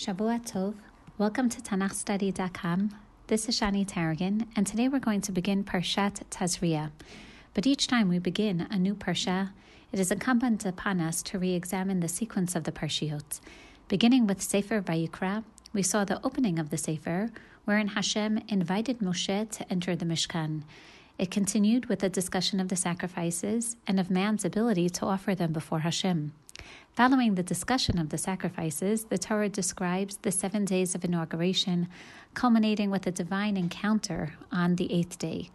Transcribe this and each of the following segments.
Shavua Tov. Welcome to TanachStudy.com. This is Shani Taragin, and today we're going to begin Parshat Tazria. But each time we begin a new Parsha, it is incumbent upon us to re examine the sequence of the Parshiot. Beginning with Sefer Vayikra, we saw the opening of the Sefer, wherein Hashem invited Moshe to enter the Mishkan. It continued with a discussion of the sacrifices and of man's ability to offer them before Hashem. Following the discussion of the sacrifices, the Torah describes the seven days of inauguration, culminating with a divine encounter on the eighth day.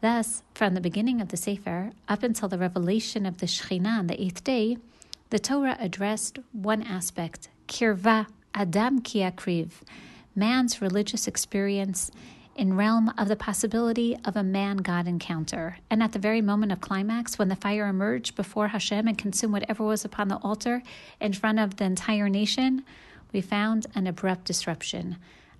Thus, from the beginning of the Sefer up until the revelation of the Shekhinah on the eighth day, the Torah addressed one aspect, kirva, adam ki akriv, man's religious experience in realm of the possibility of a man-God encounter. And at the very moment of climax, when the fire emerged before Hashem and consumed whatever was upon the altar in front of the entire nation, we found an abrupt disruption.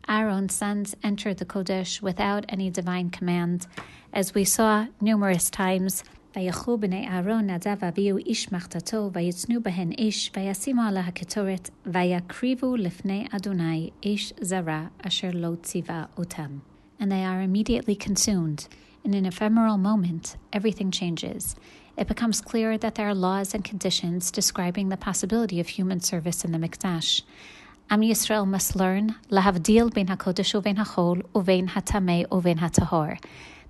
Our own sons entered the Kodesh without any divine command, as we saw numerous times. ויחו בני אהרון נדב ואביהו איש מחתתו, ויצנו בהן איש, וישימו על הקטורת, ויקריבו לפני אדוני איש זרה, אשר לא ציווה אותם and they are immediately consumed. In an ephemeral moment, everything changes. It becomes clear that there are laws and conditions describing the possibility of human service in the Mikdash. Am Yisrael must learn lahavdil ben hakodesh uvein hachol uvein hatamei uvein hatahor.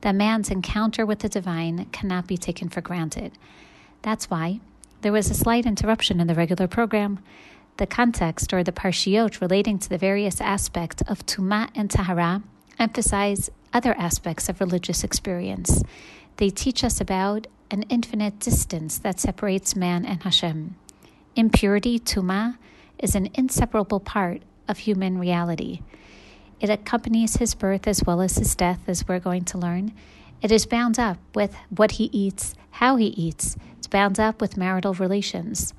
That man's encounter with the divine cannot be taken for granted. That's why there was a slight interruption in the regular program. The context or the parshiot relating to the various aspects of Tuma and Tahara emphasize other aspects of religious experience. They teach us about an infinite distance that separates man and Hashem. Impurity, tuma, is an inseparable part of human reality. It accompanies his birth as well as his death, as we're going to learn. It is bound up with what he eats, how he eats. It's bound up with marital relations.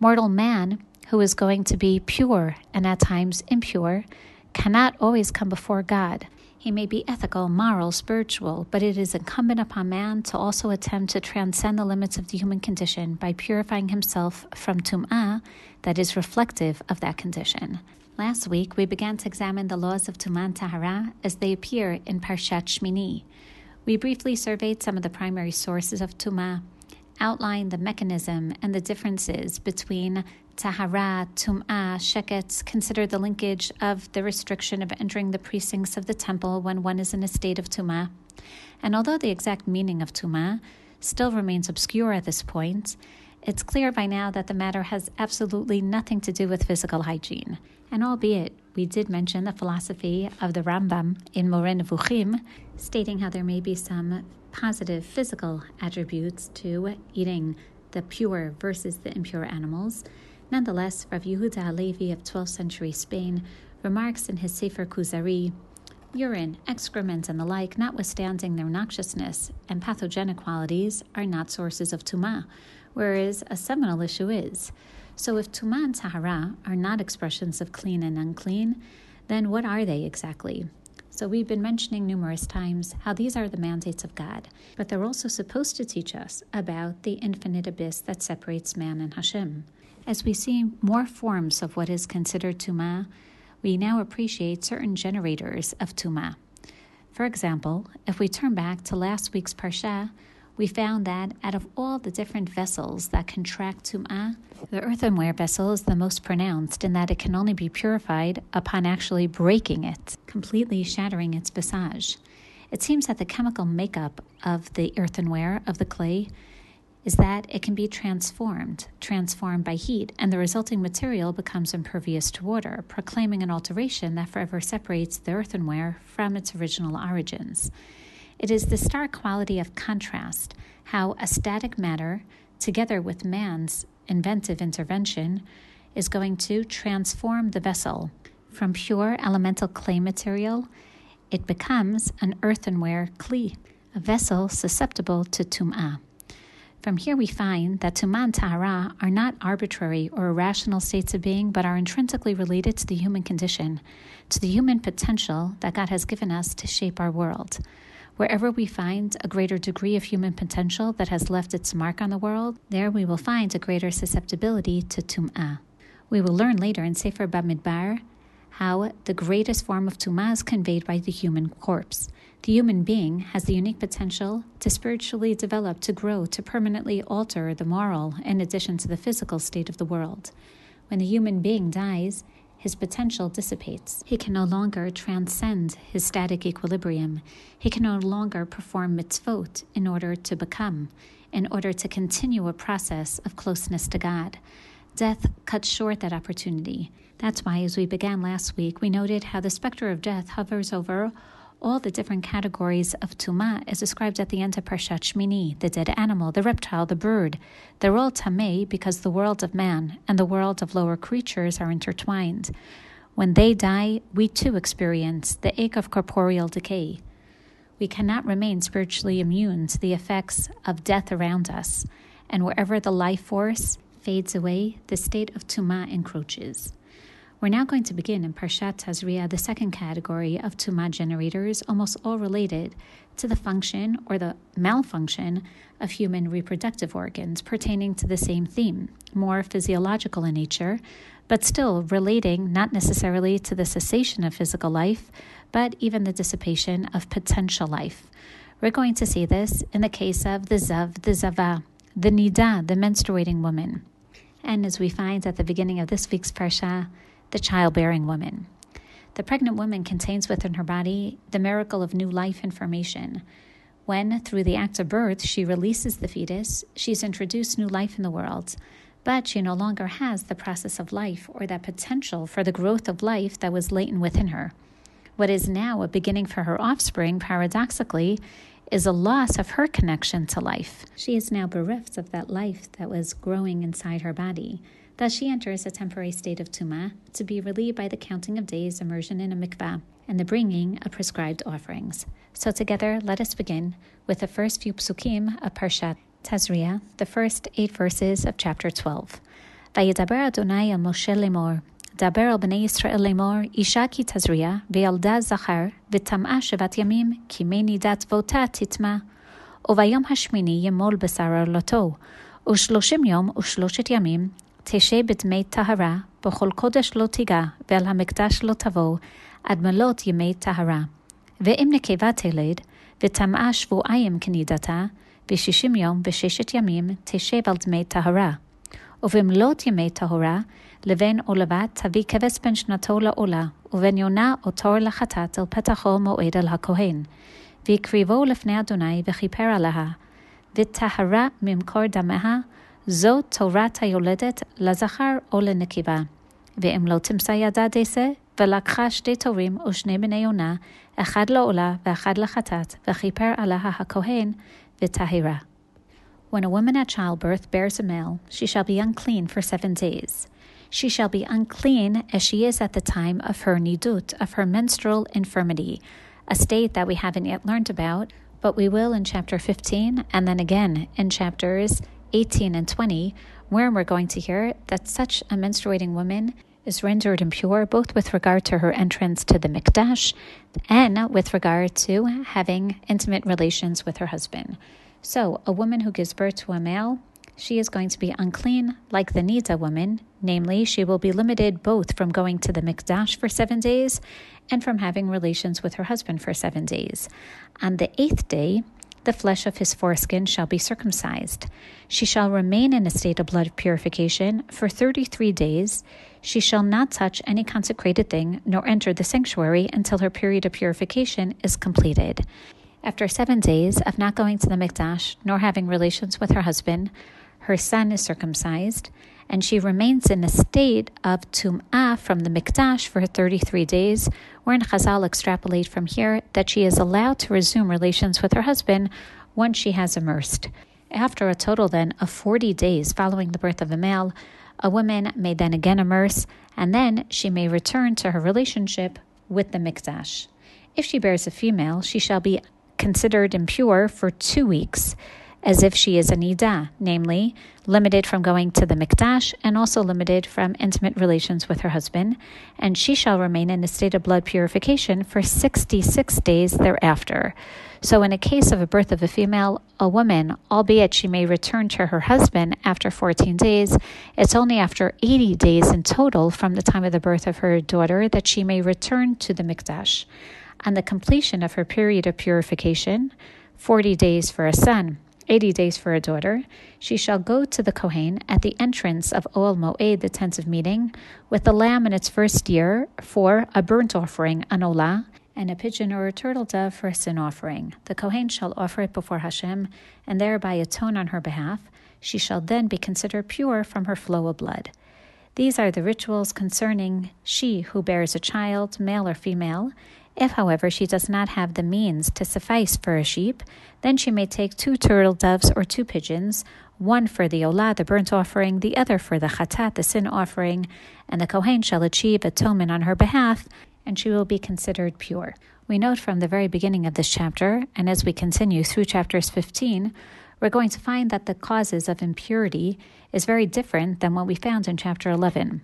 Mortal man, who is going to be pure and at times impure, cannot always come before God. He may be ethical, moral, spiritual, but it is incumbent upon man to also attempt to transcend the limits of the human condition by purifying himself from tum'ah that is reflective of that condition. Last week, we began to examine the laws of Tuman Tahara as they appear in Parshat Shmini. We briefly surveyed some of the primary sources of Tumah, outlined the mechanism and the differences between tahara, tum'ah, sheket consider the linkage of the restriction of entering the precincts of the temple when one is in a state of tum'ah. And although the exact meaning of tum'ah still remains obscure at this point, it's clear by now that the matter has absolutely nothing to do with physical hygiene. And albeit we did mention the philosophy of the Rambam in Moreh Nevuchim, stating how there may be some positive physical attributes to eating the pure versus the impure animals, Nonetheless, Rav Yehuda Halevi of 12th century Spain remarks in his Sefer Kuzari urine, excrement, and the like, notwithstanding their noxiousness and pathogenic qualities, are not sources of tuma, whereas a seminal issue is. So, if tuma and tahara are not expressions of clean and unclean, then what are they exactly? So, we've been mentioning numerous times how these are the mandates of God, but they're also supposed to teach us about the infinite abyss that separates man and Hashem. As we see more forms of what is considered tuma, we now appreciate certain generators of tuma. For example, if we turn back to last week's parsha, we found that out of all the different vessels that contract tum'ah, the earthenware vessel is the most pronounced in that it can only be purified upon actually breaking it, completely shattering its visage. It seems that the chemical makeup of the earthenware, of the clay, is that it can be transformed, transformed by heat, and the resulting material becomes impervious to water, proclaiming an alteration that forever separates the earthenware from its original origins. It is the stark quality of contrast, how a static matter, together with man's inventive intervention, is going to transform the vessel from pure elemental clay material. It becomes an earthenware kli, a vessel susceptible to tum'ah. From here, we find that Tuman Tahara are not arbitrary or irrational states of being, but are intrinsically related to the human condition, to the human potential that God has given us to shape our world. Wherever we find a greater degree of human potential that has left its mark on the world, there we will find a greater susceptibility to Tum'ah. We will learn later in Sefer Bamidbar how the greatest form of Tumah is conveyed by the human corpse. The human being has the unique potential to spiritually develop, to grow, to permanently alter the moral in addition to the physical state of the world. When the human being dies, his potential dissipates. He can no longer transcend his static equilibrium. He can no longer perform mitzvot in order to become, in order to continue a process of closeness to God. Death cuts short that opportunity. That's why, as we began last week, we noted how the specter of death hovers over all the different categories of tuma as described at the end of Parshat Shmini, the dead animal, the reptile, the bird. They're all tamei because the world of man and the world of lower creatures are intertwined. When they die, we too experience the ache of corporeal decay. We cannot remain spiritually immune to the effects of death around us, and wherever the life force fades away, the state of tuma encroaches. We're now going to begin in Parshat Tazria, the second category of Tumah generators, almost all related to the function or the malfunction of human reproductive organs pertaining to the same theme, more physiological in nature, but still relating not necessarily to the cessation of physical life, but even the dissipation of potential life. We're going to see this in the case of the Zav, the Zava, the Nida, the menstruating woman. And as we find at the beginning of this week's Parsha, the childbearing woman. The pregnant woman contains within her body the miracle of new life information. When, through the act of birth, she releases the fetus, she's introduced new life in the world, but she no longer has the process of life or that potential for the growth of life that was latent within her. What is now a beginning for her offspring, paradoxically, is a loss of her connection to life. She is now bereft of that life that was growing inside her body. Thus, she enters a temporary state of tuma to be relieved by the counting of days, immersion in a mikvah, and the bringing of prescribed offerings. So, together, let us begin with the first few psukim of Parshat Tazria, the first eight verses of chapter 12. וידבר אדוני אל משה לאמור, דבר אל בני ישראל לאמור, אישה כי תזריע, וילדה זכר, וטמאה שבעת ימים, כי מי נידת ואותה תטמא. וביום השמיני ימול בשר עולתו, ושלושים יום ושלושת ימים תשב בדמי טהרה, בכל קודש לא תיגע, ואל המקדש לא תבוא, עד מלות ימי טהרה. ואם נקבה תלד, וטמאה שבועיים כנידתה, בשישים יום וששת ימים תשב על דמי טהרה. ובמלות ימי טהרה, לבן או לבת תביא כבש בן שנתו לעולה, ובן יונה או תור לחטאת אל פתחו מועד אל הכהן. והקריבו לפני אדוני וכיפר עליה, וטהרה ממקור דמיה, זו תורת היולדת לזכר או לנקבה. ואם לא תמצא ידה דסה, ולקחה שתי תורים ושני בני יונה, אחד לעולה ואחד לחטאת, וכיפר עליה הכהן, וטהרה. When a woman at childbirth bears a male, she shall be unclean for seven days. She shall be unclean as she is at the time of her nidut, of her menstrual infirmity, a state that we haven't yet learned about, but we will in chapter 15 and then again in chapters 18 and 20, where we're going to hear that such a menstruating woman is rendered impure both with regard to her entrance to the mikdash and with regard to having intimate relations with her husband. So, a woman who gives birth to a male, she is going to be unclean like the Nida woman, namely, she will be limited both from going to the mikdash for seven days and from having relations with her husband for seven days. On the eighth day, the flesh of his foreskin shall be circumcised. She shall remain in a state of blood purification for thirty three days. She shall not touch any consecrated thing, nor enter the sanctuary until her period of purification is completed. After seven days of not going to the mikdash nor having relations with her husband, her son is circumcised, and she remains in a state of tum'ah from the mikdash for 33 days, wherein Chazal extrapolate from here that she is allowed to resume relations with her husband once she has immersed. After a total then of 40 days following the birth of a male, a woman may then again immerse, and then she may return to her relationship with the mikdash. If she bears a female, she shall be considered impure for two weeks as if she is a nida, namely, limited from going to the mikdash and also limited from intimate relations with her husband, and she shall remain in a state of blood purification for 66 days thereafter. So, in a case of a birth of a female, a woman, albeit she may return to her husband after 14 days, it's only after 80 days in total from the time of the birth of her daughter that she may return to the mikdash. On the completion of her period of purification, 40 days for a son, 80 days for a daughter, she shall go to the Kohen at the entrance of Ohel Moed, the tent of meeting, with the lamb in its first year for a burnt offering, an olah, and a pigeon or a turtle dove for a sin offering. The Kohen shall offer it before Hashem, and thereby atone on her behalf. She shall then be considered pure from her flow of blood. These are the rituals concerning she who bears a child, male or female, if, however, she does not have the means to suffice for a sheep, then she may take two turtle doves or two pigeons, one for the olah, the burnt offering, the other for the chatat, the sin offering, and the kohen shall achieve atonement on her behalf, and she will be considered pure. We note from the very beginning of this chapter, and as we continue through chapters 15, we're going to find that the causes of impurity is very different than what we found in chapter 11.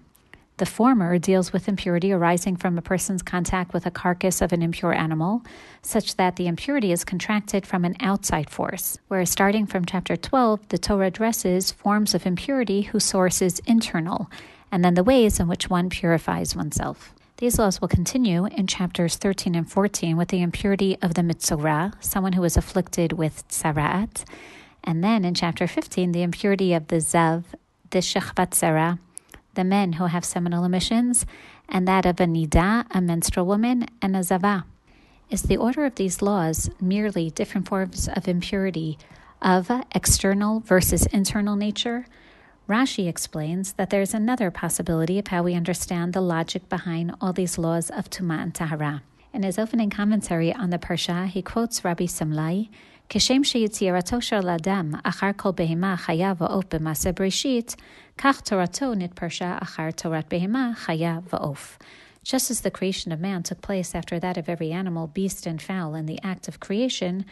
The former deals with impurity arising from a person's contact with a carcass of an impure animal, such that the impurity is contracted from an outside force, whereas starting from chapter 12, the Torah addresses forms of impurity whose source is internal, and then the ways in which one purifies oneself. These laws will continue in chapters 13 and 14 with the impurity of the mitzorah, someone who is afflicted with tzara'at, and then in chapter 15, the impurity of the zav, the shechvat zera, the men who have seminal emissions, and that of a nida, a menstrual woman, and a zava. Is the order of these laws merely different forms of impurity of external versus internal nature? Rashi explains that there is another possibility of how we understand the logic behind all these laws of Tuma and Tahara. In his opening commentary on the Parsha, he quotes Rabbi Simlai, כשם שיצירתו של אדם אחר כל בהמה חיה ועוף במעשה בראשית, כך תורתו נתפרשה אחר תורת בהמה חיה ועוף. Just as the creation of man took place after that of every animal, beast, and fowl in the act of creation,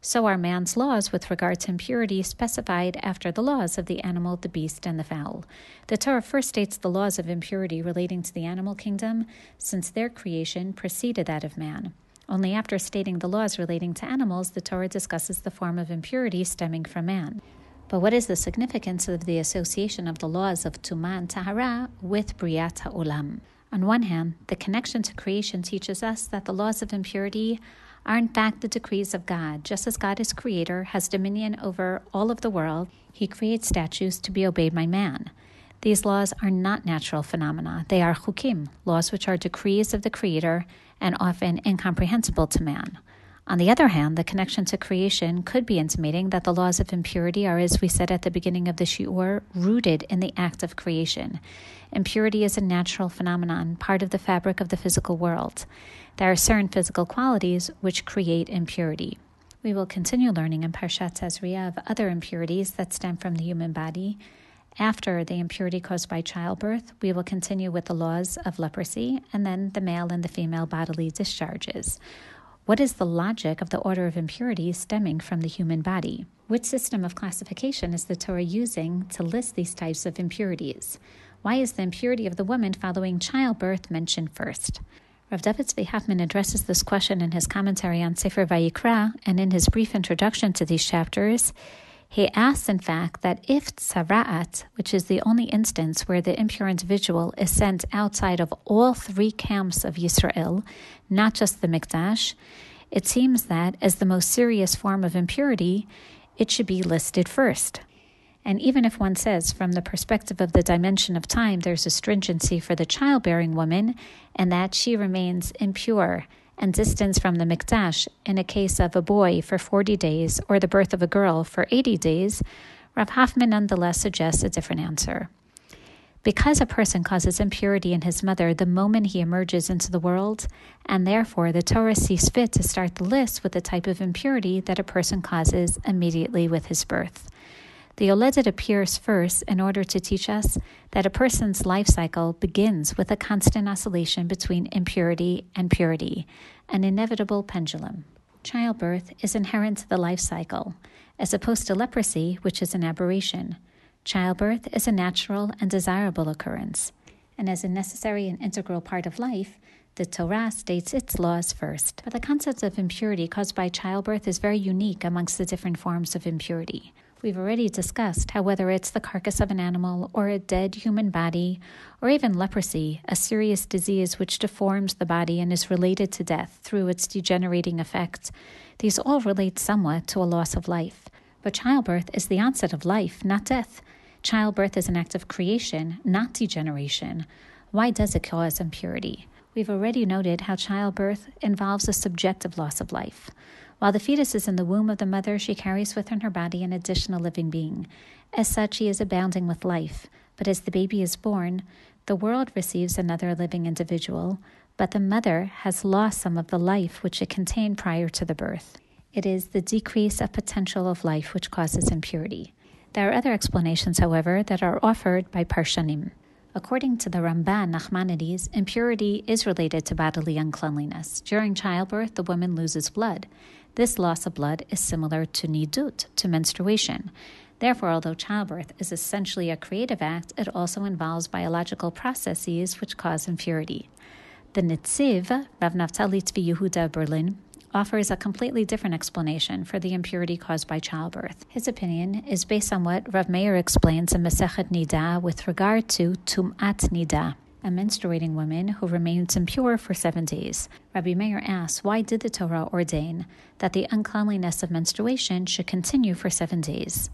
so are man's laws with regard to impurity specified after the laws of the animal, the beast, and the fowl. The Torah first states the laws of impurity relating to the animal kingdom, since their creation preceded that of man. Only after stating the laws relating to animals, the Torah discusses the form of impurity stemming from man. But what is the significance of the association of the laws of Tuma and Tahara with Briat HaOlam? On one hand, the connection to creation teaches us that the laws of impurity are in fact the decrees of God. Just as God is creator, has dominion over all of the world, he creates statutes to be obeyed by man. These laws are not natural phenomena. They are chukim, laws which are decrees of the Creator and often incomprehensible to man. On the other hand, the connection to creation could be intimating that the laws of impurity are, as we said at the beginning of the shiur, rooted in the act of creation. Impurity is a natural phenomenon, part of the fabric of the physical world. There are certain physical qualities which create impurity. We will continue learning in Parshat Tazria of other impurities that stem from the human body after the impurity caused by childbirth, we will continue with the laws of leprosy and then the male and the female bodily discharges. What is the logic of the order of impurities stemming from the human body? Which system of classification is the Torah using to list these types of impurities? Why is the impurity of the woman following childbirth mentioned first? Rav David Zvi Hoffman addresses this question in his commentary on Sefer Vayikra, and in his brief introduction to these chapters, he asks, in fact, that if tzara'at, which is the only instance where the impure individual is sent outside of all three camps of Yisrael, not just the Mikdash, it seems that as the most serious form of impurity, it should be listed first. And even if one says, from the perspective of the dimension of time, there's a stringency for the childbearing woman, and that she remains impure and distance from the mikdash in a case of a boy for 40 days or the birth of a girl for 80 days, Rav Hoffman nonetheless suggests a different answer. Because a person causes impurity in his mother the moment he emerges into the world, and therefore the Torah sees fit to start the list with the type of impurity that a person causes immediately with his birth. The Yoledet appears first in order to teach us that a person's life cycle begins with a constant oscillation between impurity and purity, an inevitable pendulum. Childbirth is inherent to the life cycle, as opposed to leprosy, which is an aberration. Childbirth is a natural and desirable occurrence, and as a necessary and integral part of life, the Torah states its laws first. But the concept of impurity caused by childbirth is very unique amongst the different forms of impurity. We've already discussed how whether it's the carcass of an animal or a dead human body, or even leprosy, a serious disease which deforms the body and is related to death through its degenerating effects, these all relate somewhat to a loss of life. But childbirth is the onset of life, not death. Childbirth is an act of creation, not degeneration. Why does it cause impurity? We've already noted how childbirth involves a subjective loss of life. While the fetus is in the womb of the mother, she carries within her body an additional living being. As such, she is abounding with life. But as the baby is born, the world receives another living individual, but the mother has lost some of the life which it contained prior to the birth. It is the decrease of potential of life which causes impurity. There are other explanations, however, that are offered by Parshanim. According to the Ramban Nachmanides, impurity is related to bodily uncleanliness. During childbirth, the woman loses blood. This loss of blood is similar to nidut, to menstruation. Therefore, although childbirth is essentially a creative act, it also involves biological processes which cause impurity. The Netziv, Rav Naftali Tzvi Yehuda Berlin, offers a completely different explanation for the impurity caused by childbirth. His opinion is based on what Rav Meir explains in Masechet Nida with regard to Tum'at Nida a menstruating woman who remains impure for seven days. Rabbi Meir asks, Why did the Torah ordain that the uncleanliness of menstruation should continue for seven days?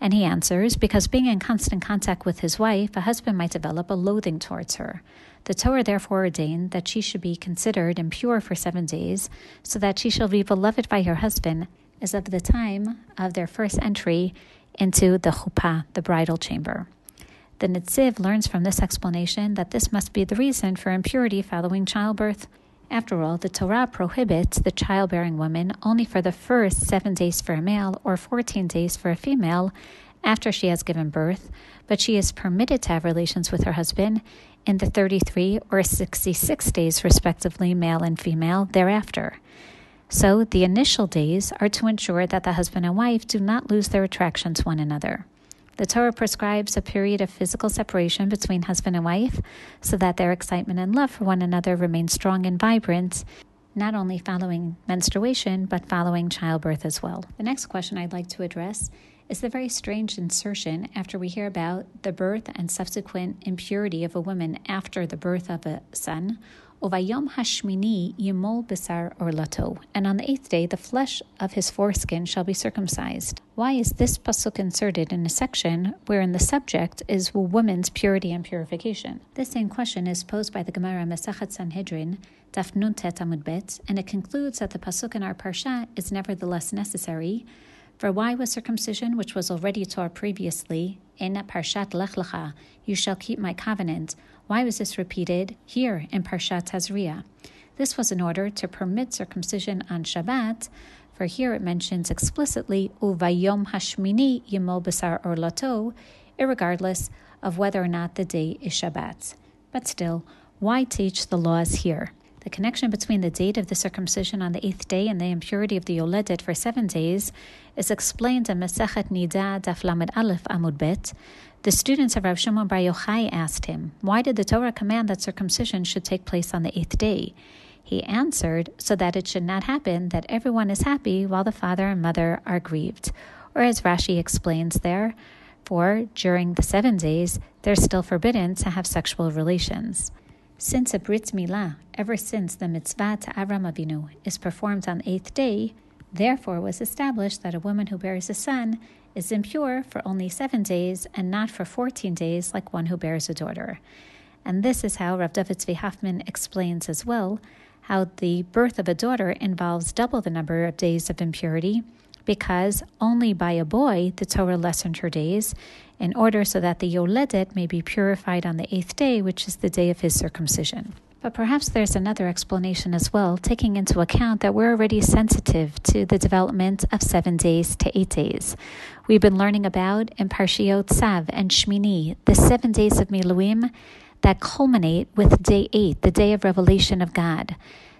And he answers, Because being in constant contact with his wife, a husband might develop a loathing towards her. The Torah therefore ordained that she should be considered impure for seven days, so that she shall be beloved by her husband as of the time of their first entry into the chuppah, the bridal chamber. The Netziv learns from this explanation that this must be the reason for impurity following childbirth. After all, the Torah prohibits the childbearing woman only for the first seven days for a male or 14 days for a female after she has given birth, but she is permitted to have relations with her husband in the 33 or 66 days, respectively, male and female, thereafter. So the initial days are to ensure that the husband and wife do not lose their attraction to one another. The Torah prescribes a period of physical separation between husband and wife so that their excitement and love for one another remain strong and vibrant, not only following menstruation, but following childbirth as well. The next question I'd like to address is the very strange insertion after we hear about the birth and subsequent impurity of a woman after the birth of a son Uvayom hashmini yimol bisar orlato, and on the eighth day the flesh of his foreskin shall be circumcised. Why is this pasuk inserted in a section wherein the subject is woman's purity and purification? This same question is posed by the Gemara Masachat Sanhedrin, Daf Nun Tet Amud Bet, and it concludes that the pasuk in our parsha is nevertheless necessary. For why was circumcision, which was already taught previously in Parshat Lech Lecha, you shall keep my covenant, why was this repeated here in Parshat Tazria? This was in order to permit circumcision on Shabbat, for here it mentions explicitly Uvayom Hashmini Yimol Basar Orlato, irregardless of whether or not the day is Shabbat. But still, why teach the laws here? The connection between the date of the circumcision on the eighth day and the impurity of the Yoledet for seven days is explained in Masechet Nida Daf Lamed Aleph Amud Bet, the students of Rav Shimon Bar Yochai asked him, Why did the Torah command that circumcision should take place on the eighth day? He answered, So that it should not happen that everyone is happy while the father and mother are grieved. Or as Rashi explains there, for during the seven days, they're still forbidden to have sexual relations. Since a Brit Milah, ever since the mitzvah to Avram Avinu, is performed on the eighth day, therefore was established that a woman who bears a son is impure for only seven days and not for 14 days like one who bears a daughter. And this is how Rav David Zvi Hoffman explains as well how the birth of a daughter involves double the number of days of impurity because only by a boy the Torah lessened her days in order so that the Yoledet may be purified on the eighth day, which is the day of his circumcision. But perhaps there's another explanation as well, taking into account that we're already sensitive to the development of seven days to eight days. We've been learning about in Parshiot Tzav and Shmini, the seven days of Miluim that culminate with day eight, the day of revelation of God.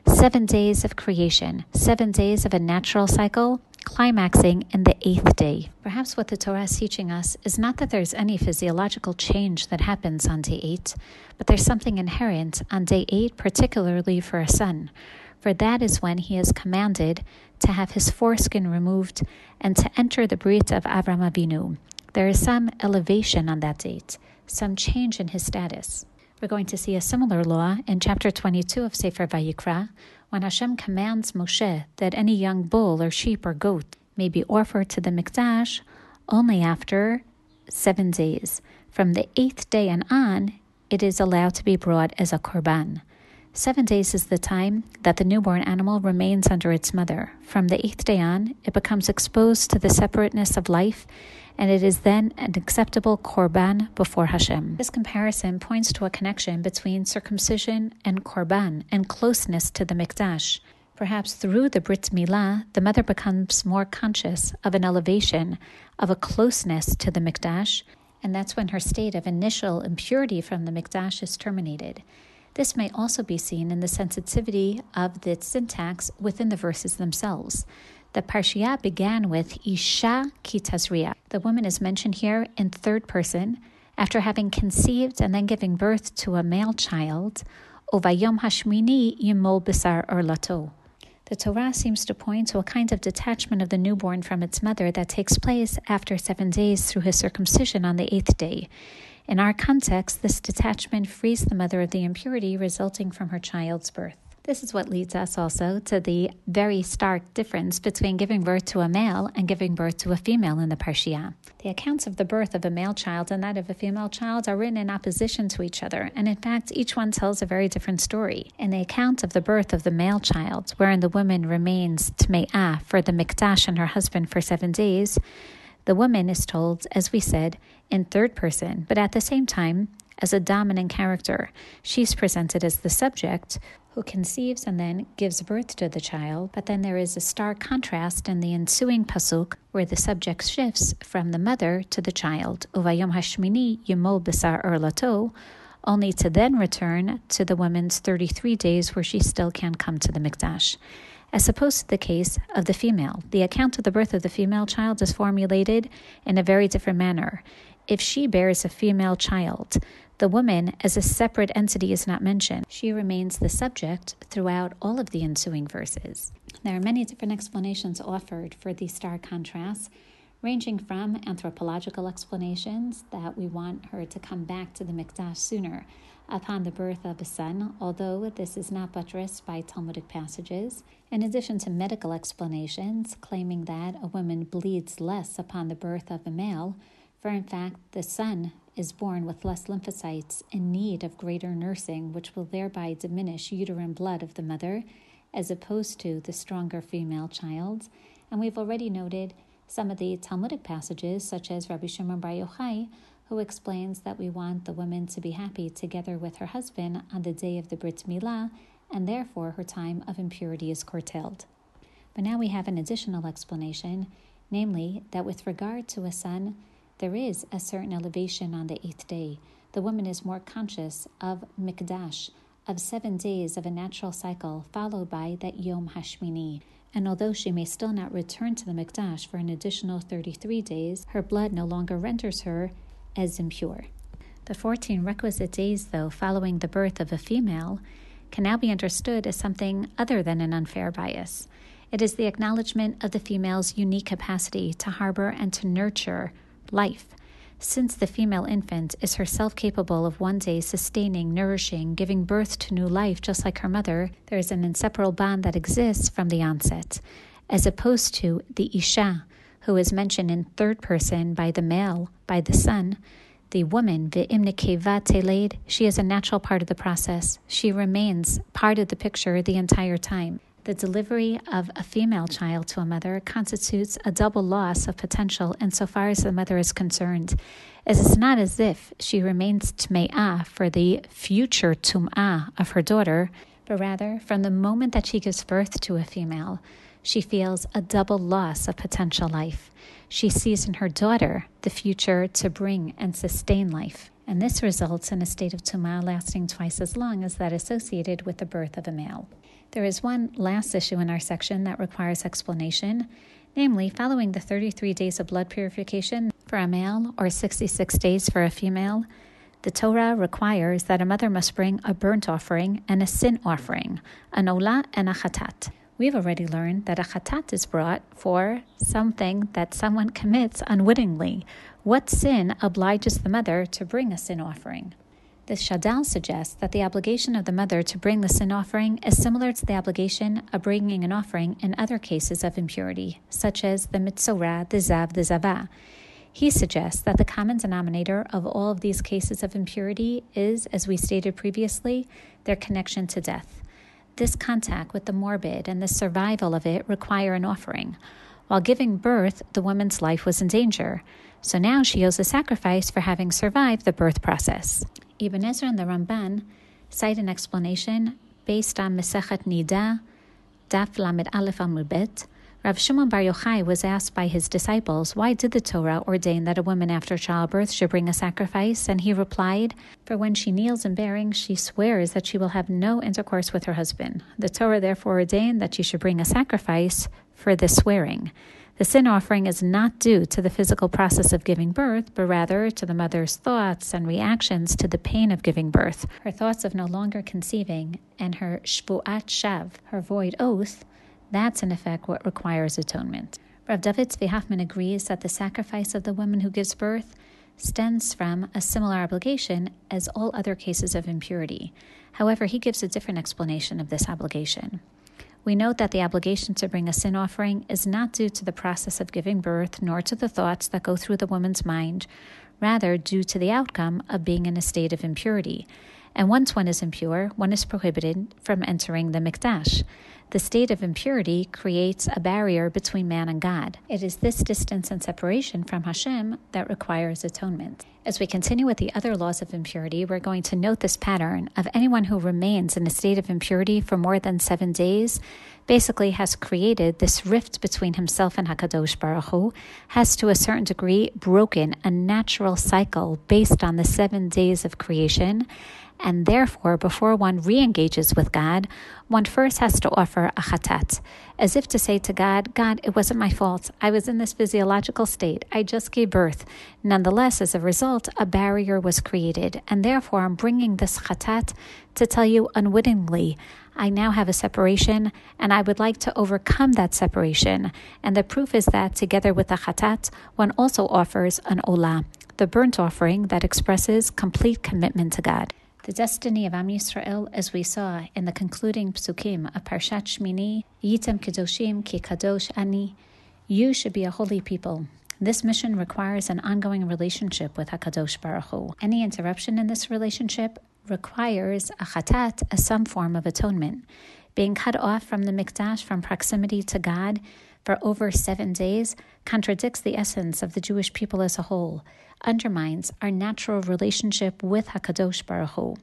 Seven days of creation, seven days of a natural cycle, climaxing in the eighth day. Perhaps what the Torah is teaching us is not that there's any physiological change that happens on day eight, but there's something inherent on day eight, particularly for a son. For that is when he is commanded to have his foreskin removed and to enter the Brit of Avram Avinu. There is some elevation on that date, some change in his status. We're going to see a similar law in chapter 22 of Sefer Vayikra, when Hashem commands Moshe that any young bull or sheep or goat may be offered to the Mikdash only after seven days. From the eighth day and on, it is allowed to be brought as a korban. Seven days is the time that the newborn animal remains under its mother. From the eighth day on, it becomes exposed to the separateness of life and it is then an acceptable korban before Hashem. This comparison points to a connection between circumcision and korban and closeness to the mikdash. Perhaps through the Brit Milah, the mother becomes more conscious of an elevation, of a closeness to the mikdash, and that's when her state of initial impurity from the mikdash is terminated. This may also be seen in the sensitivity of the syntax within the verses themselves. The Parshiah began with Isha Kitazria. The woman is mentioned here in third person after having conceived and then giving birth to a male child. Ovayom Hashmini Yimol Bisar Erlato. The Torah seems to point to a kind of detachment of the newborn from its mother that takes place after seven days through his circumcision on the eighth day. In our context, this detachment frees the mother of the impurity resulting from her child's birth. This is what leads us also to the very stark difference between giving birth to a male and giving birth to a female in the Parshiah. The accounts of the birth of a male child and that of a female child are written in opposition to each other, and in fact, each one tells a very different story. In the account of the birth of the male child, wherein the woman remains tme'ah for the mikdash and her husband for seven days, the woman is told, as we said, in third person, but at the same time, as a dominant character. She's presented as the subject who conceives and then gives birth to the child, but then there is a stark contrast in the ensuing pasuk where the subject shifts from the mother to the child. Uvayom hashmini yimol besar erlato, only to then return to the woman's 33 days where she still can't come to the mikdash. As opposed to the case of the female, the account of the birth of the female child is formulated in a very different manner. If she bears a female child, the woman, as a separate entity, is not mentioned. She remains the subject throughout all of the ensuing verses. There are many different explanations offered for these stark contrasts, ranging from anthropological explanations that we want her to come back to the Mikdash sooner upon the birth of a son, although this is not buttressed by Talmudic passages, in addition to medical explanations claiming that a woman bleeds less upon the birth of a male, for in fact the son is born with less lymphocytes in need of greater nursing, which will thereby diminish uterine blood of the mother, as opposed to the stronger female child. And we've already noted some of the Talmudic passages, such as Rabbi Shimon Bar Yochai, who explains that we want the woman to be happy together with her husband on the day of the Brit Milah, and therefore her time of impurity is curtailed. But now we have an additional explanation, namely that with regard to a son, there is a certain elevation on the eighth day. The woman is more conscious of mikdash, of seven days of a natural cycle, followed by that Yom Hashmini. And although she may still not return to the mikdash for an additional 33 days, her blood no longer renders her as impure. The 14 requisite days, though, following the birth of a female, can now be understood as something other than an unfair bias. It is the acknowledgement of the female's unique capacity to harbor and to nurture life. Since the female infant is herself capable of one day sustaining, nourishing, giving birth to new life just like her mother, there is an inseparable bond that exists from the onset, as opposed to the Isha, who is mentioned in third person by the male, by the son. The woman, Ve'imnikeva teled, she is a natural part of the process. She remains part of the picture the entire time. The delivery of a female child to a mother constitutes a double loss of potential insofar as the mother is concerned, as it's not as if she remains tme'ah for the future tum'ah of her daughter, but rather from the moment that she gives birth to a female, she feels a double loss of potential life. She sees in her daughter the future to bring and sustain life. and this results in a state of tuma lasting twice as long as that associated with the birth of a male. There is one last issue in our section that requires explanation, namely, following the 33 days of blood purification for a male or 66 days for a female, the Torah requires that a mother must bring a burnt offering and a sin offering, an olah and a chatat. We've already learned that a chatat is brought for something that someone commits unwittingly. What sin obliges the mother to bring a sin offering? The Shadal suggests that the obligation of the mother to bring the sin offering is similar to the obligation of bringing an offering in other cases of impurity, such as the mitzorah, the zav, the zavah. He suggests that the common denominator of all of these cases of impurity is, as we stated previously, their connection to death. This contact with the morbid and the survival of it require an offering. While giving birth, the woman's life was in danger, so now she owes a sacrifice for having survived the birth process. Ibn Ezra and the Ramban cite an explanation based on Mesechet Nida, Daf Lamed Aleph Amud Rav Shimon Bar Yochai was asked by his disciples, Why did the Torah ordain that a woman after childbirth should bring a sacrifice? And he replied, For when she kneels in bearing, she swears that she will have no intercourse with her husband. The Torah therefore ordained that she should bring a sacrifice for this swearing. The sin offering is not due to the physical process of giving birth, but rather to the mother's thoughts and reactions to the pain of giving birth. Her thoughts of no longer conceiving and her shvuat shav, her void oath, that's in effect what requires atonement. Rav David Tzvi agrees that the sacrifice of the woman who gives birth stems from a similar obligation as all other cases of impurity. However, he gives a different explanation of this obligation. We note that the obligation to bring a sin offering is not due to the process of giving birth nor to the thoughts that go through the woman's mind, rather, due to the outcome of being in a state of impurity. And once one is impure, one is prohibited from entering the mikdash. The state of impurity creates a barrier between man and God. It is this distance and separation from Hashem that requires atonement. As we continue with the other laws of impurity, we're going to note this pattern of anyone who remains in a state of impurity for more than seven days basically has created this rift between himself and Hakadosh Baruch Hu, has to a certain degree broken a natural cycle based on the seven days of creation and therefore, before one re engages with God, one first has to offer a chatat, as if to say to God, God, it wasn't my fault. I was in this physiological state. I just gave birth. Nonetheless, as a result, a barrier was created, and therefore I'm bringing this chatat to tell you unwittingly, I now have a separation, and I would like to overcome that separation. And the proof is that, together with the chatat, one also offers an olah, the burnt offering that expresses complete commitment to God. The destiny of Am Yisrael, as we saw in the concluding psukim of Parshat Shmini, Yitem Kedoshim Ki Kadosh Ani, you should be a holy people. This mission requires an ongoing relationship with Hakadosh Baruch Hu. Any interruption in this relationship requires a chatat, as some form of atonement. Being cut off from the mikdash, from proximity to God, for over seven days contradicts the essence of the Jewish people as a whole, undermines our natural relationship with Hakadosh Baruch Hu.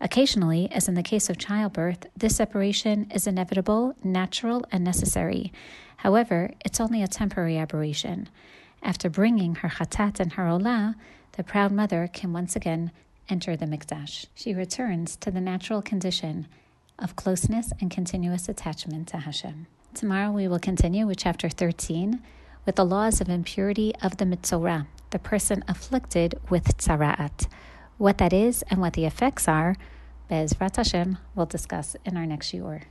Occasionally, as in the case of childbirth, this separation is inevitable, natural, and necessary. However, it's only a temporary aberration. After bringing her chatat and her olah, the proud mother can once again enter the mikdash. She returns to the natural condition of closeness and continuous attachment to Hashem. Tomorrow we will continue with chapter 13 with the laws of impurity of the mitzorah, the person afflicted with tzara'at. What that is and what the effects are, Bezrat Hashem, we'll discuss in our next shiur.